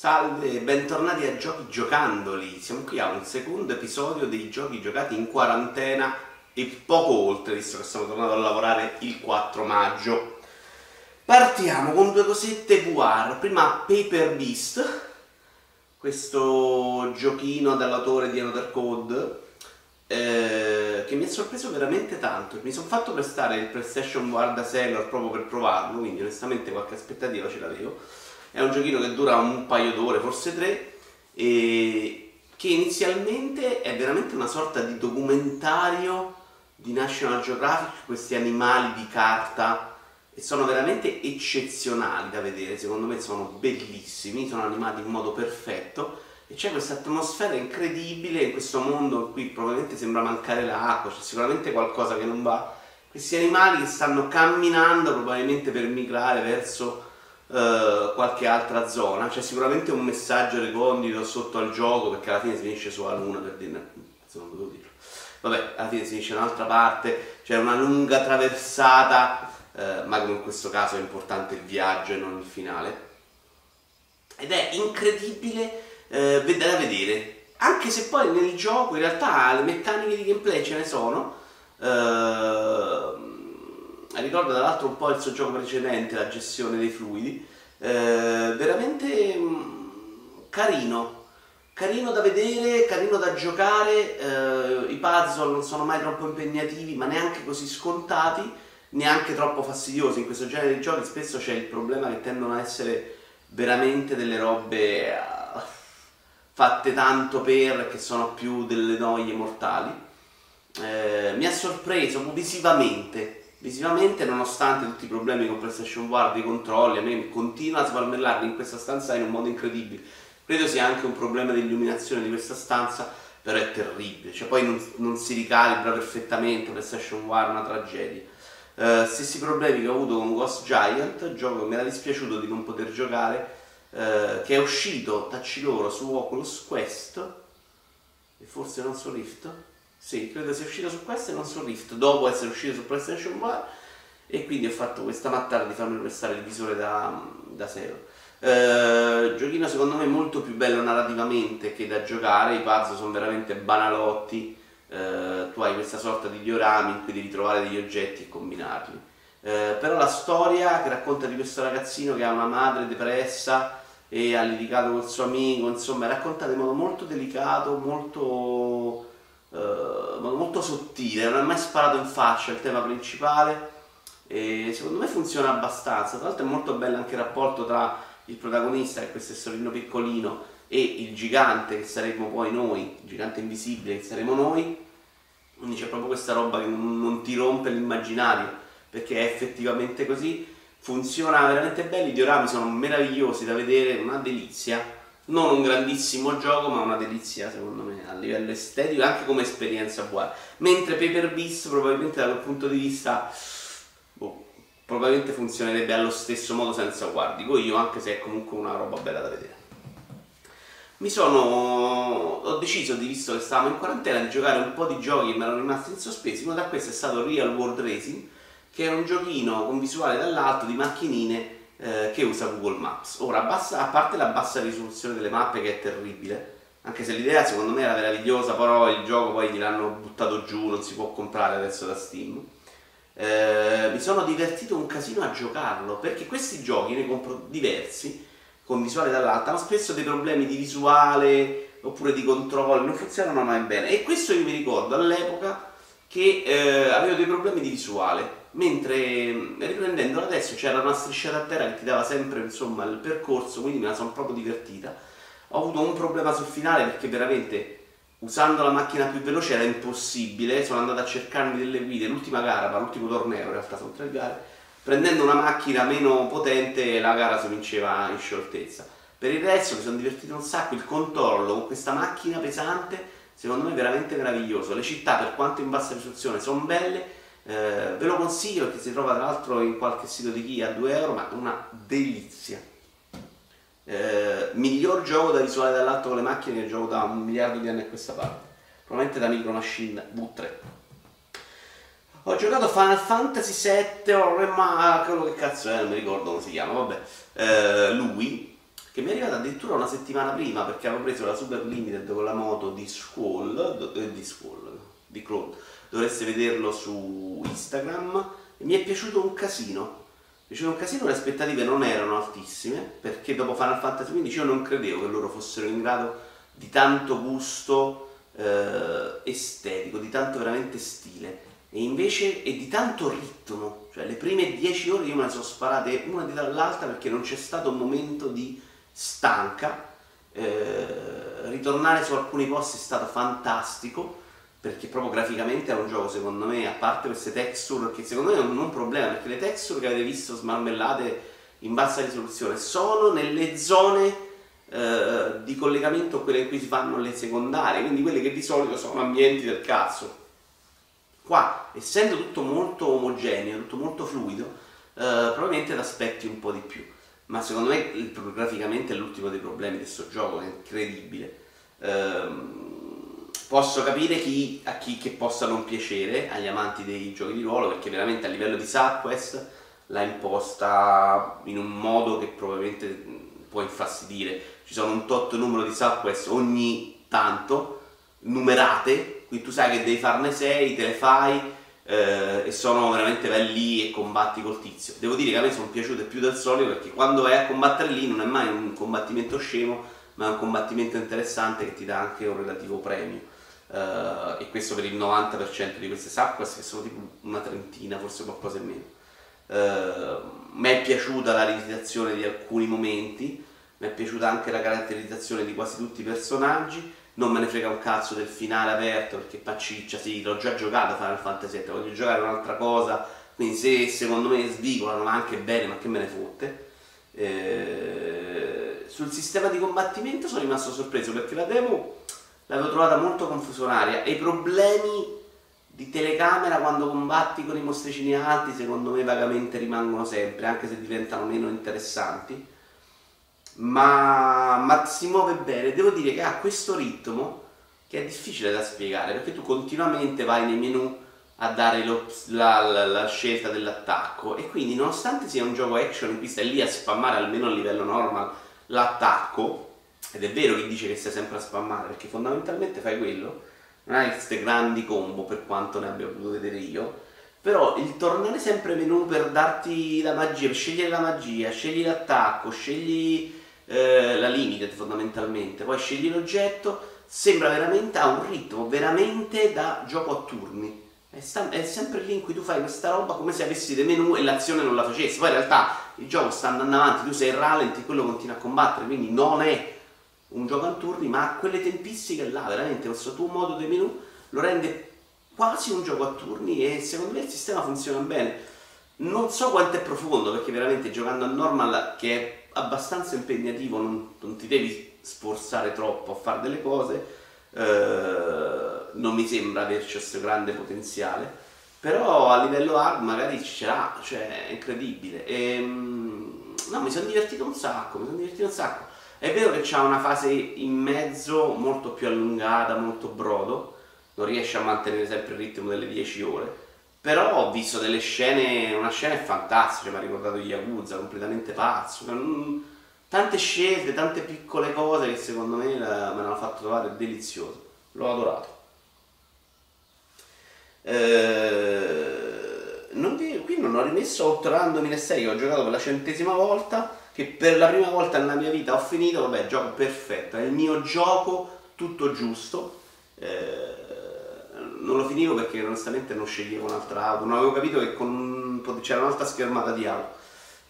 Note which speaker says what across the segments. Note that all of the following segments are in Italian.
Speaker 1: Salve bentornati a Giochi Giocandoli. Siamo qui a un secondo episodio dei giochi giocati in quarantena e poco oltre, visto che sono tornato a lavorare il 4 maggio. Partiamo con due cosette VR. Prima Paper Beast, questo giochino dall'autore di Another Code, eh, che mi ha sorpreso veramente tanto. Mi sono fatto prestare il PlayStation VR da seller proprio per provarlo, quindi onestamente qualche aspettativa ce l'avevo è un giochino che dura un paio d'ore, forse tre, e che inizialmente è veramente una sorta di documentario di National Geographic, questi animali di carta e sono veramente eccezionali da vedere, secondo me sono bellissimi, sono animati in modo perfetto e c'è questa atmosfera incredibile in questo mondo cui probabilmente sembra mancare l'acqua, c'è sicuramente qualcosa che non va. Questi animali che stanno camminando probabilmente per migrare verso uh, qualche altra zona. C'è sicuramente un messaggio recondito sotto al gioco perché alla fine si finisce sulla luna per dire, se non dovevo dirlo. Vabbè, alla fine si finisce un'altra parte, c'è una lunga traversata, uh, ma in questo caso è importante il viaggio e non il finale. Ed è incredibile uh, da vedere, anche se poi nel gioco in realtà le meccaniche di gameplay ce ne sono. Uh, ricorda tra l'altro un po' il suo gioco precedente, la gestione dei fluidi, eh, veramente mh, mm, carino, carino da vedere, carino da giocare, eh, i puzzle non sono mai troppo impegnativi ma neanche così scontati, neanche troppo fastidiosi, in questo genere di giochi spesso c'è il problema che tendono a essere veramente delle robe uh, fatte tanto per che sono più delle noie mortali. Eh, mi ha sorpreso visivamente Visivamente, nonostante tutti i problemi con PlayStation VR, i controlli, a me continua a sbalmellarli in questa stanza in un modo incredibile. Credo sia anche un problema di illuminazione di questa stanza, però è terribile. Cioè, poi non, non si ricalibra perfettamente PlayStation VR, una tragedia. Uh, stessi problemi che ho avuto con Ghost Giant, gioco che mi era dispiaciuto di non poter giocare, uh, che è uscito, tacci loro, su Oculus Quest, e forse non su Rift sì, credo sia uscito su questo e non su Rift, dopo essere uscito su PlayStation 4 e quindi ho fatto questa mattata di farmi prestare il visore da, da zero. Eh, giochino secondo me molto più bello narrativamente che da giocare, i puzzle sono veramente banalotti, eh, tu hai questa sorta di diorami in cui devi trovare degli oggetti e combinarli. Eh, però la storia che racconta di questo ragazzino che ha una madre depressa e ha litigato col suo amico, insomma è raccontata in modo molto delicato, molto uh, molto sottile, non è mai sparato in faccia il tema principale e secondo me funziona abbastanza. Tra l'altro è molto bello anche il rapporto tra il protagonista, che è questo essorino piccolino, e il gigante che saremo poi noi, il gigante invisibile che saremo noi. Quindi c'è proprio questa roba che non, non ti rompe l'immaginario, perché è effettivamente così. Funziona veramente bene, i diorami sono meravigliosi da vedere, una delizia non un grandissimo gioco, ma una delizia secondo me a livello estetico, anche come esperienza buona. Mentre Paper Beast probabilmente dal punto di vista boh, probabilmente funzionerebbe allo stesso modo senza guardico io, anche se è comunque una roba bella da vedere. Mi sono ho deciso, di, visto che stavamo in quarantena, di giocare un po' di giochi che mi erano rimasti in sospesi. Uno da questi è stato Real World Racing, che è un giochino con visuale dall'alto di macchinine eh, che usa Google Maps. Ora, bassa, a parte la bassa risoluzione delle mappe che è terribile, anche se l'idea secondo me era meravigliosa, però il gioco poi gliel'hanno buttato giù, non si può comprare adesso da Steam. Eh, mi sono divertito un casino a giocarlo perché questi giochi ne compro diversi con visuale dall'alto hanno spesso dei problemi di visuale oppure di controllo, non funzionano mai bene. E questo io mi ricordo all'epoca che eh, avevo dei problemi di visuale mentre riprendendolo adesso c'era una strisciata a terra che ti dava sempre insomma il percorso quindi me la sono proprio divertita. Ho avuto un problema sul finale perché veramente usando la macchina più veloce era impossibile. Sono andato a cercarmi delle guide l'ultima gara ma l'ultimo torneo in realtà sono tre gare. Prendendo una macchina meno potente la gara si vinceva in scioltezza. Per il resto mi sono divertito un sacco. Il controllo con questa macchina pesante secondo me è veramente meraviglioso. Le città per quanto in bassa risoluzione sono belle eh, ve lo consiglio perché si trova tra l'altro in qualche sito di Kia a 2 euro, ma una delizia. Eh, miglior gioco da visuale dall'alto con le macchine che gioco da un miliardo di anni a questa parte. Probabilmente da Micro Machine V3. Ho giocato Final Fantasy VII, o Rema, quello che cazzo è, non mi ricordo come si chiama, vabbè. Eh, lui, che mi è arrivata addirittura una settimana prima perché avevo preso la Super Limited con la moto di Squall, di Squall, di Claude, dovreste vederlo su Instagram. Mi è piaciuto un casino. Mi è piaciuto un casino, le aspettative non erano altissime perché dopo Final Fantasy XV io non credevo che loro fossero in grado di tanto gusto eh, estetico, di tanto veramente stile. E invece è di tanto ritmo, cioè le prime 10 ore io me le sono sparate una di dall'altra perché non c'è stato un momento di stanca, eh, ritornare su alcuni posti è stato fantastico perché proprio graficamente è un gioco secondo me, a parte queste texture che secondo me è un problema perché le texture che avete visto smarmellate in bassa risoluzione sono nelle zone eh, di collegamento quelle in cui si fanno le secondarie, quindi quelle che di solito sono ambienti del cazzo. Qua, essendo tutto molto omogeneo, tutto molto fluido, eh, probabilmente ti un po' di più ma secondo me graficamente è l'ultimo dei problemi di questo gioco, è incredibile. Ehm, posso capire chi, a chi che possa non piacere, agli amanti dei giochi di ruolo, perché veramente a livello di Subquest l'ha imposta in un modo che probabilmente può infastidire. Ci sono un tot numero di Subquest ogni tanto, numerate, quindi tu sai che devi farne 6, te le fai, eh, e sono veramente vai lì e combatti col tizio. Devo dire che a me sono piaciute più del solito perché quando vai a combattere lì non è mai un combattimento scemo, ma è un combattimento interessante che ti dà anche un relativo premio. Uh, e questo per il 90% di queste subquest che sono tipo una trentina, forse qualcosa in meno. Uh, mi è piaciuta la rivisitazione di alcuni momenti, mi è piaciuta anche la caratterizzazione di quasi tutti i personaggi, non me ne frega un cazzo del finale aperto perché pacciccia, sì, l'ho già giocato Final Fantasy VII, voglio giocare un'altra cosa, quindi se secondo me svicolano anche bene, ma che me ne fotte. Eh, sul sistema di combattimento sono rimasto sorpreso perché la demo l'avevo trovata molto confusionaria e i problemi di telecamera quando combatti con i mostricini alti secondo me vagamente rimangono sempre, anche se diventano meno interessanti. Ma, ma si muove bene. Devo dire che ha questo ritmo che è difficile da spiegare perché tu continuamente vai nei menu a dare lo, la, la, la, scelta dell'attacco. E quindi nonostante sia un gioco action in cui stai lì a spammare almeno a livello normal l'attacco ed è vero che dice che stai sempre a spammare perché fondamentalmente fai quello non hai queste grandi combo per quanto ne abbia potuto vedere io però il tornare sempre menu per darti la magia per scegliere la magia scegli l'attacco scegli eh, la limited fondamentalmente, poi scegli l'oggetto, sembra veramente, ha un ritmo veramente da gioco a turni. È, sta, è, sempre lì in cui tu fai questa roba come se avessi dei menu e l'azione non la facessi. Poi in realtà il gioco sta andando avanti, tu sei in rallenti quello continua a combattere, quindi non è un gioco a turni, ma ha quelle tempistiche là, veramente questo tuo modo dei menu lo rende quasi un gioco a turni e secondo me il sistema funziona bene. Non so quanto è profondo, perché veramente giocando a normal, che è abbastanza impegnativo, non, non, ti devi sforzare troppo a fare delle cose, eh, non mi sembra averci questo grande potenziale, però a livello hard magari ce l'ha, cioè è incredibile. E, ehm, no, mi sono divertito un sacco, mi sono divertito un sacco. È vero che c'è una fase in mezzo molto più allungata, molto brodo, non riesce a mantenere sempre il ritmo delle 10 ore, però ho visto delle scene, una scena è fantastica, mi ha ricordato Yakuza, completamente pazzo. Tante scelte, tante piccole cose che secondo me me l'hanno fatto trovare delizioso. L'ho adorato. Eh, non vi, qui non ho rimesso Outrun 2006 che ho giocato per la centesima volta, che per la prima volta nella mia vita ho finito, vabbè, gioco perfetto, è il mio gioco tutto giusto. Eh, non lo finivo perché onestamente non sceglievo un'altra auto, non avevo capito che con, c'era un'altra schermata di auto.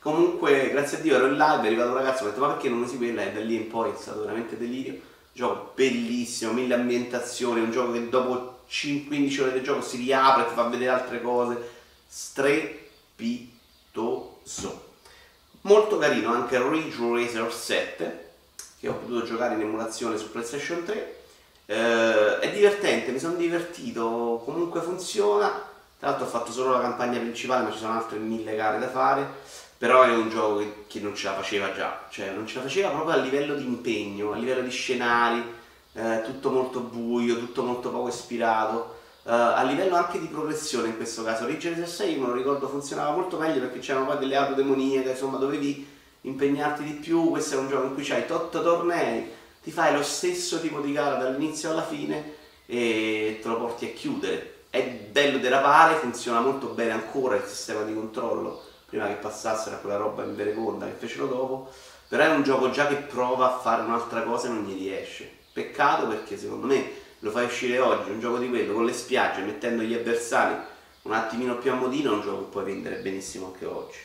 Speaker 1: Comunque, grazie a Dio ero in live, è arrivato un ragazzo e ho detto ma perché non usi quella? E da lì in poi è stato veramente delirio. Gioco bellissimo, mille ambientazioni, un gioco che dopo 15 ore di gioco si riapre, ti fa vedere altre cose. Strepitoso. Molto carino anche Ridge Racer 7, che ho potuto giocare in emulazione su PlayStation 3 eh, è divertente, mi sono divertito, comunque funziona. Tra l'altro ho fatto solo la campagna principale, ma ci sono altre mille gare da fare. Però è un gioco che, che non ce la faceva già, cioè non ce la faceva proprio a livello di impegno, a livello di scenari, eh, tutto molto buio, tutto molto poco ispirato. Uh, a livello anche di progressione in questo caso Racer 6 me lo ricordo funzionava molto meglio perché c'erano poi delle auto demoniache insomma dovevi impegnarti di più, questo è un gioco in cui hai tot tornei, ti fai lo stesso tipo di gara dall'inizio alla fine e te lo porti a chiudere. È bello derapare, funziona molto bene ancora il sistema di controllo, prima che passassero a quella roba in vereconda che fecero dopo, però è un gioco già che prova a fare un'altra cosa e non gli riesce. Peccato perché secondo me lo fai uscire oggi, un gioco di quello, con le spiagge, mettendo gli avversari un attimino più a modino, è un gioco che puoi vendere benissimo anche oggi.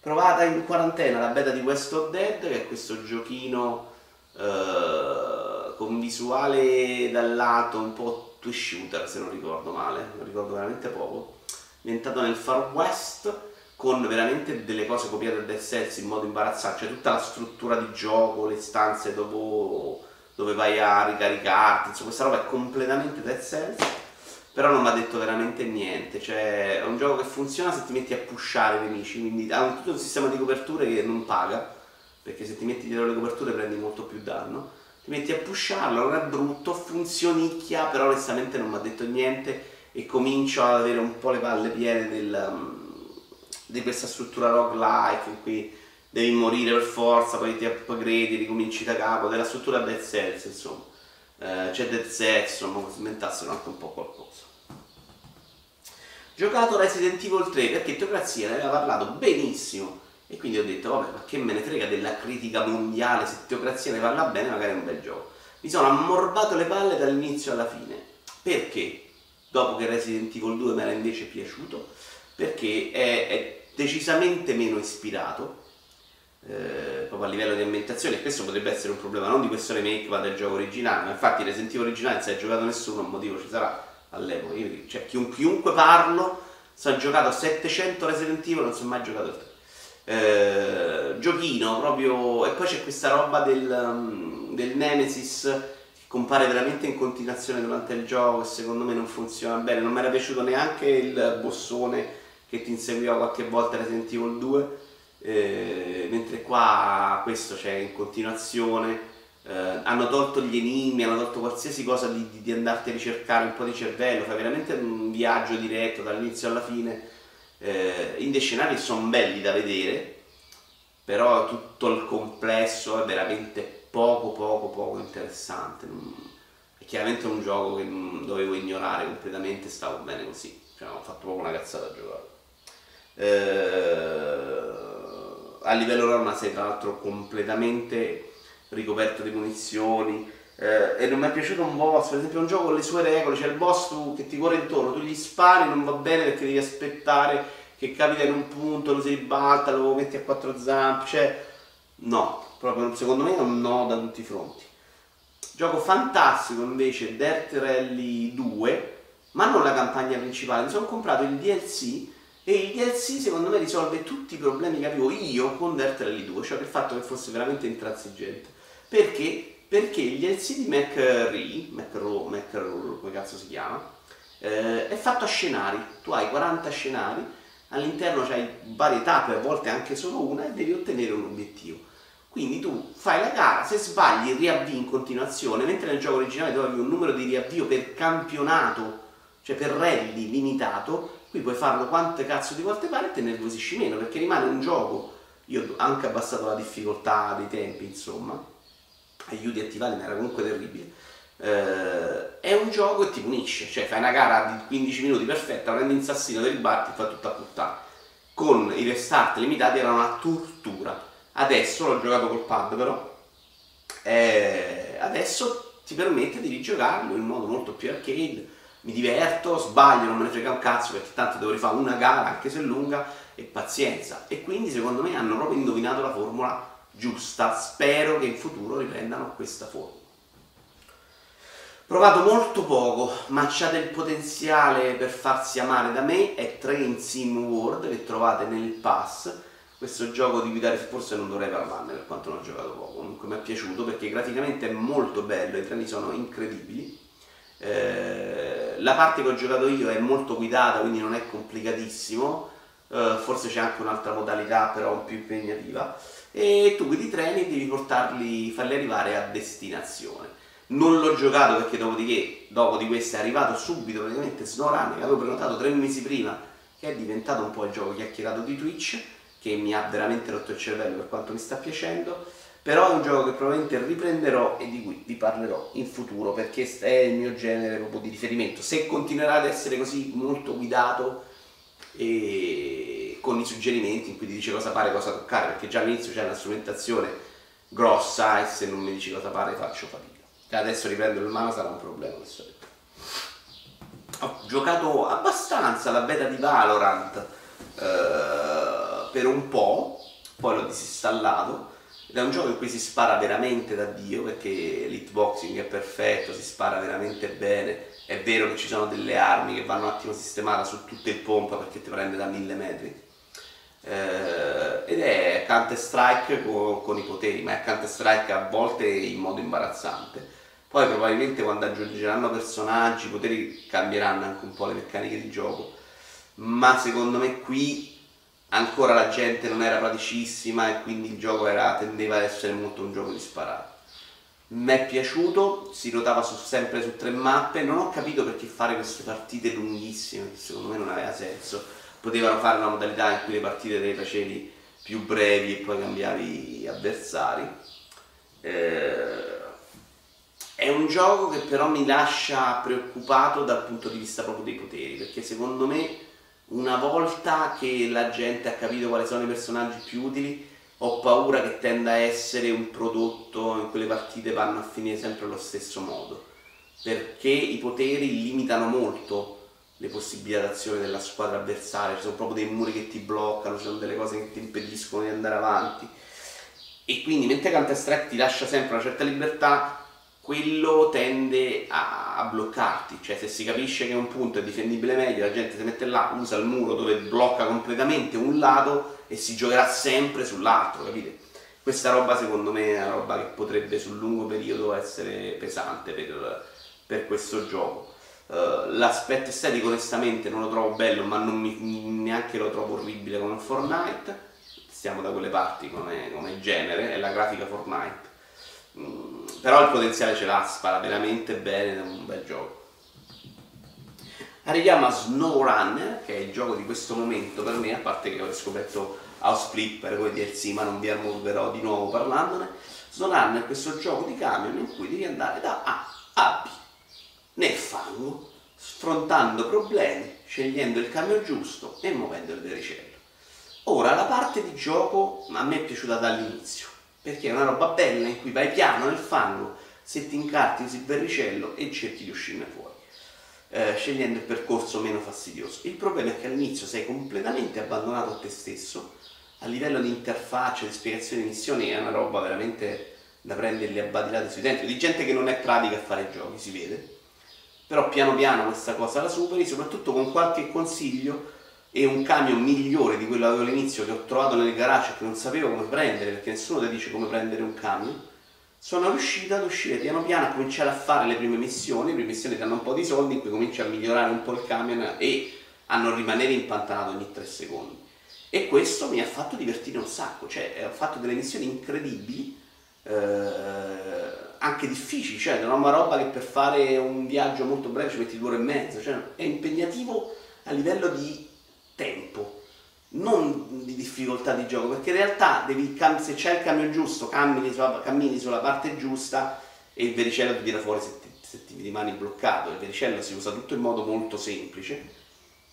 Speaker 1: Provata in quarantena la beta di West of Dead, che è questo giochino eh, con visuale dal lato un po' twist shooter, se non ricordo male, lo ricordo veramente poco, ambientato nel Far West, con veramente delle cose copiate da Dead Cells in modo imbarazzante, cioè tutta la struttura di gioco, le stanze dopo dove vai a ricaricarti, insomma questa roba è completamente Dead Cells, però non mi ha detto veramente niente, cioè è un gioco che funziona se ti metti a pushare i nemici, quindi ha un, tutto un sistema di coperture che non paga, perché se ti metti dietro le coperture prendi molto più danno, ti metti a pusharlo, non è brutto, funzionicchia, però onestamente non mi ha detto niente e comincio ad avere un po' le palle piene del, um, di questa struttura roguelike in cui devi morire per forza, poi ti upgrade, ricominci da capo, della struttura Dead Cells, insomma. Eh, c'è Dead Cells, insomma, smentassero anche un po' qualcosa. Giocato Resident Evil 3 perché Teocrazia ne aveva parlato benissimo e quindi ho detto vabbè ma che me ne frega della critica mondiale se Teocrazia ne parla bene magari è un bel gioco. Mi sono ammorbato le palle dall'inizio alla fine perché dopo che Resident Evil 2 mi era invece piaciuto perché è, è decisamente meno ispirato eh, proprio a livello di ambientazione e questo potrebbe essere un problema non di questo remake ma del gioco originale. Ma infatti Resident Evil originale se hai giocato nessuno un motivo ci sarà all'epoca. Io, cioè chiun, chiunque parlo si è giocato 700 Resident Evil non si è mai giocato il 3 eh, giochino proprio e poi c'è questa roba del, um, del Nemesis che compare veramente in continuazione durante il gioco e secondo me non funziona bene. Non mi era piaciuto neanche il bossone che ti inseguiva qualche volta Resident Evil 2 eh, mentre qua questo c'è in continuazione. Eh, hanno tolto gli enigmi, hanno tolto qualsiasi cosa di, di, di, andarti a ricercare un po' di cervello, fai veramente un viaggio diretto dall'inizio alla fine. Eh, in dei scenari sono belli da vedere, però tutto il complesso è veramente poco poco poco interessante. È chiaramente un gioco che dovevo ignorare completamente, stavo bene così, cioè, ho fatto proprio una cazzata a giocare. Eh, a livello norma sei tra l'altro completamente ricoperto di munizioni eh, e non mi è piaciuto un boss, per esempio un gioco con le sue regole, c'è il boss tu, che ti corre intorno, tu gli spari, non va bene perché devi aspettare che capita in un punto, lo si ribalta, lo metti a quattro zampe, cioè no, proprio secondo me è un no da tutti i fronti. Gioco fantastico invece Dirt Rally 2, ma non la campagna principale, mi sono comprato il DLC e il DLC secondo me risolve tutti i problemi che avevo io con Dirt Rally 2, cioè il fatto che fosse veramente intransigente. Perché? Perché il DLC di McRee, McRaw, McRaw, come cazzo si chiama, eh, è fatto a scenari. Tu hai 40 scenari, all'interno c'hai varie tappe, a volte anche solo una, e devi ottenere un obiettivo. Quindi tu fai la gara, se sbagli riavvii in continuazione, mentre nel gioco originale tu avevi un numero di riavvio per campionato, cioè per rally limitato, Qui puoi farlo quante cazzo di volte pare e te ne nervosisci meno, perché rimane un gioco. Io ho anche abbassato la difficoltà dei tempi, insomma. Aiuti attivati, ma era comunque terribile. Eh, è un gioco che ti punisce, cioè fai una gara di 15 minuti perfetta, prendi un sassino, del ribatti e fa tutta puttana. Con i restart limitati era una tortura. Adesso l'ho giocato col pad però. Eh, adesso ti permette di rigiocarlo in modo molto più arcade mi diverto, sbaglio, non me ne frega un cazzo perché tanto devo rifare una gara anche se lunga e pazienza. E quindi secondo me hanno proprio indovinato la formula giusta. Spero che in futuro riprendano questa formula. Provato molto poco, ma c'ha del potenziale per farsi amare da me, è Train Sim World che trovate nel pass. Questo gioco di guidare forse non dovrei parlarne per quanto non ho giocato poco, comunque mi è piaciuto perché graficamente è molto bello, i treni sono incredibili. Eh, la parte che ho giocato io è molto guidata, quindi non è complicatissimo, uh, forse c'è anche un'altra modalità però più impegnativa, e tu guidi i treni e devi portarli, farli arrivare a destinazione. Non l'ho giocato perché dopodiché, dopo di questo è arrivato subito praticamente SnowRunner, che avevo prenotato tre mesi prima, che è diventato un po' il gioco chiacchierato di Twitch, che mi ha veramente rotto il cervello per quanto mi sta piacendo, però è un gioco che probabilmente riprenderò e di cui vi parlerò in futuro perché è il mio genere proprio di riferimento. Se continuerà ad essere così molto guidato e con i suggerimenti in cui ti dice cosa fare, cosa toccare, perché già all'inizio c'è una strumentazione grossa e se non mi dici cosa fare faccio fatica. E adesso riprendo il mano sarà un problema questo. Ho giocato abbastanza la beta di Valorant eh, per un po', poi l'ho disinstallato ed è un gioco in cui si spara veramente da Dio perché l'hitboxing è perfetto, si spara veramente bene. È vero che ci sono delle armi che vanno un attimo sistemate su tutto il pompa perché ti prende da mille metri. Eh, ed è Counter Strike con, con, i poteri, ma è Counter Strike a volte in modo imbarazzante. Poi probabilmente quando aggiungeranno personaggi, i poteri cambieranno anche un po' le meccaniche di gioco. Ma secondo me qui ancora la gente non era praticissima e quindi il gioco era, tendeva ad essere molto un gioco di sparare. Mi è piaciuto, si ruotava su, sempre su tre mappe, non ho capito perché fare queste partite lunghissime, che secondo me non aveva senso. Potevano fare una modalità in cui le partite le facevi più brevi e poi cambiavi avversari. Eh, è un gioco che però mi lascia preoccupato dal punto di vista proprio dei poteri, perché secondo me una volta che la gente ha capito quali sono i personaggi più utili, ho paura che tenda a essere un prodotto in cui le partite vanno a finire sempre allo stesso modo, perché i poteri limitano molto le possibilità d'azione della squadra avversaria, ci sono proprio dei muri che ti bloccano, ci sono delle cose che ti impediscono di andare avanti. E quindi mentre Counter Strike ti lascia sempre una certa libertà, quello tende a, bloccarti, cioè se si capisce che un punto è difendibile meglio, la gente si mette là, usa il muro dove blocca completamente un lato e si giocherà sempre sull'altro, capite? Questa roba secondo me è una roba che potrebbe sul lungo periodo essere pesante per, per questo gioco. Uh, l'aspetto estetico onestamente non lo trovo bello, ma non mi, neanche lo trovo orribile come Fortnite, stiamo da quelle parti come, come genere, è la grafica Fortnite però il potenziale ce l'ha, spara veramente bene, è un bel gioco. Arriviamo a SnowRunner, che è il gioco di questo momento per me, a parte che ho scoperto House Flipper come DLC, ma non vi ammoverò di nuovo parlandone. SnowRunner è questo gioco di camion in cui devi andare da A a B, nel fango, sfrontando problemi, scegliendo il camion giusto e muovendo il vericello. Ora, la parte di gioco a me è piaciuta dall'inizio perché è una roba bella in cui vai piano nel fango, se ti incarti il verricello e cerchi di uscirne fuori, eh, scegliendo il percorso meno fastidioso. Il problema è che all'inizio sei completamente abbandonato a te stesso, a livello di interfaccia, di spiegazione di missioni è una roba veramente da prenderli a badilate sui denti, di gente che non è pratica a fare giochi, si vede. Però piano piano questa cosa la superi, soprattutto con qualche consiglio e un camion migliore di quello che avevo all'inizio che ho trovato nel garage che non sapevo come prendere perché nessuno ti dice come prendere un camion. Sono riuscito ad uscire piano piano a cominciare a fare le prime missioni le prime missioni danno un po' di soldi in cui cominci a migliorare un po' il camion e a non rimanere impantanato ogni tre secondi. E questo mi ha fatto divertire un sacco cioè ho fatto delle missioni incredibili eh, anche difficili cioè non è una roba che per fare un viaggio molto breve ci metti due ore e mezza cioè è impegnativo a livello di tempo, non di difficoltà di gioco, perché in realtà devi, se c'è il camion giusto, cammini sulla, cammini sulla parte giusta e il vericello ti tira fuori se ti, se ti rimani bloccato. Il vericello si usa tutto in modo molto semplice,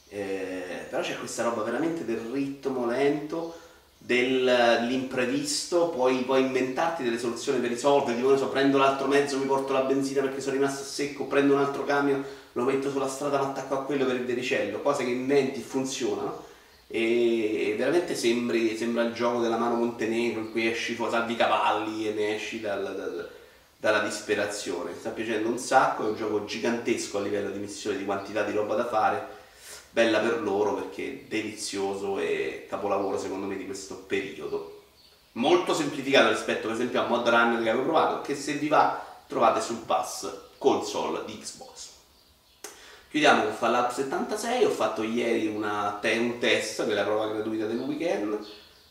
Speaker 1: eh, però c'è questa roba veramente del ritmo lento, dell'imprevisto, puoi, puoi inventarti delle soluzioni per risolvere, tipo so, prendo l'altro mezzo, mi porto la benzina perché sono rimasto a secco, prendo un altro camion lo metto sulla strada, lo attacco a quello per il vericello, cose che inventi funzionano. E veramente sembri, sembra il gioco della mano Montenegro in cui esci, salvi i cavalli e ne esci dal, dal, dalla disperazione. Sta piacendo un sacco, è un gioco gigantesco a livello di missione, di quantità di roba da fare. Bella per loro perché è delizioso e capolavoro secondo me di questo periodo. Molto semplificato rispetto per esempio a Mod Runner che avevo provato, che se vi va trovate sul pass console di Xbox. Chiudiamo con Fallout 76, ho fatto ieri te- un test della prova gratuita del weekend,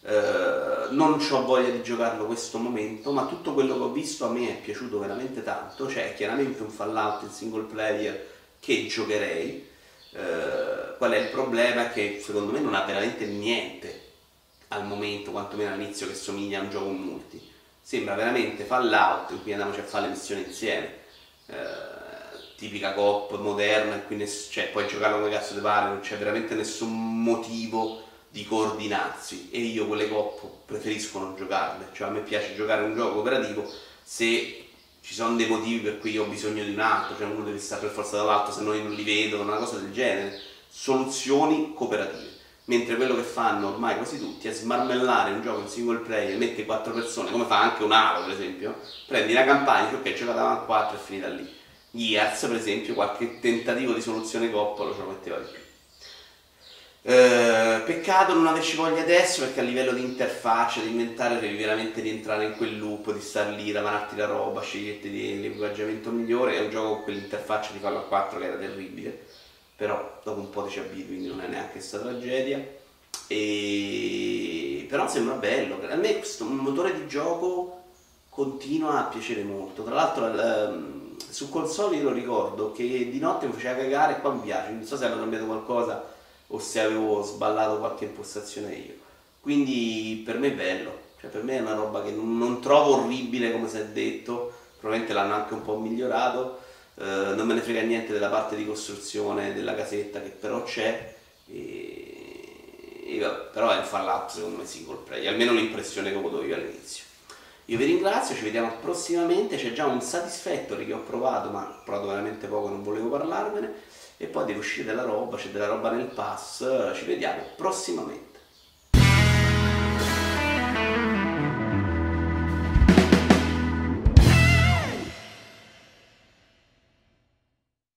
Speaker 1: eh, non ho voglia di giocarlo questo momento, ma tutto quello che ho visto a me è piaciuto veramente tanto, cioè chiaramente un Fallout in single player che giocherei, eh, qual è il problema? Che secondo me non ha veramente niente al momento, quantomeno all'inizio, che somiglia a un gioco multi. Sembra veramente Fallout in cui andiamoci a fare le missioni insieme. Eh, tipica coop moderna in cui ness- cioè, puoi giocare come cazzo ti pare, non c'è veramente nessun motivo di coordinarsi e io quelle coop preferisco non giocarle, cioè a me piace giocare un gioco operativo se ci sono dei motivi per cui ho bisogno di un altro, cioè uno deve stare per forza dall'altro se no io non li vedo, una cosa del genere, soluzioni cooperative. Mentre quello che fanno ormai quasi tutti è smarmellare un gioco in single player, metti quattro persone, come fa anche un Halo per esempio, prendi la campagna ok, giocata a 4 e finita lì. Gears per esempio, qualche tentativo di soluzione coppolo ce lo metteva di più. Eh, peccato non averci voglia adesso perché a livello di interfaccia, di inventare, devi veramente rientrare in quel loop, di star lì, lavarti la roba, sceglierti l'equipaggiamento migliore. È un gioco con quell'interfaccia di Fallout 4 che era terribile, però dopo un po' ti ci abitui, quindi non è neanche questa tragedia. E... Però sembra bello, a me questo motore di gioco continua a piacere molto. Tra l'altro ehm, su console io lo ricordo che di notte mi faceva cagare e qua mi piace, non so se hanno cambiato qualcosa o se avevo sballato qualche impostazione io. Quindi per me è bello, cioè per me è una roba che non trovo orribile come si è detto, probabilmente l'hanno anche un po' migliorato, eh, non me ne frega niente della parte di costruzione della casetta che però c'è, e, e, però è un Fallout secondo me single player, almeno l'impressione che ho avuto io all'inizio. Io vi ringrazio, ci vediamo prossimamente, c'è già un Satisfactory che ho provato, ma ho provato veramente poco, non volevo parlarvene, e poi deve uscire della roba, c'è della roba nel pass, ci vediamo prossimamente.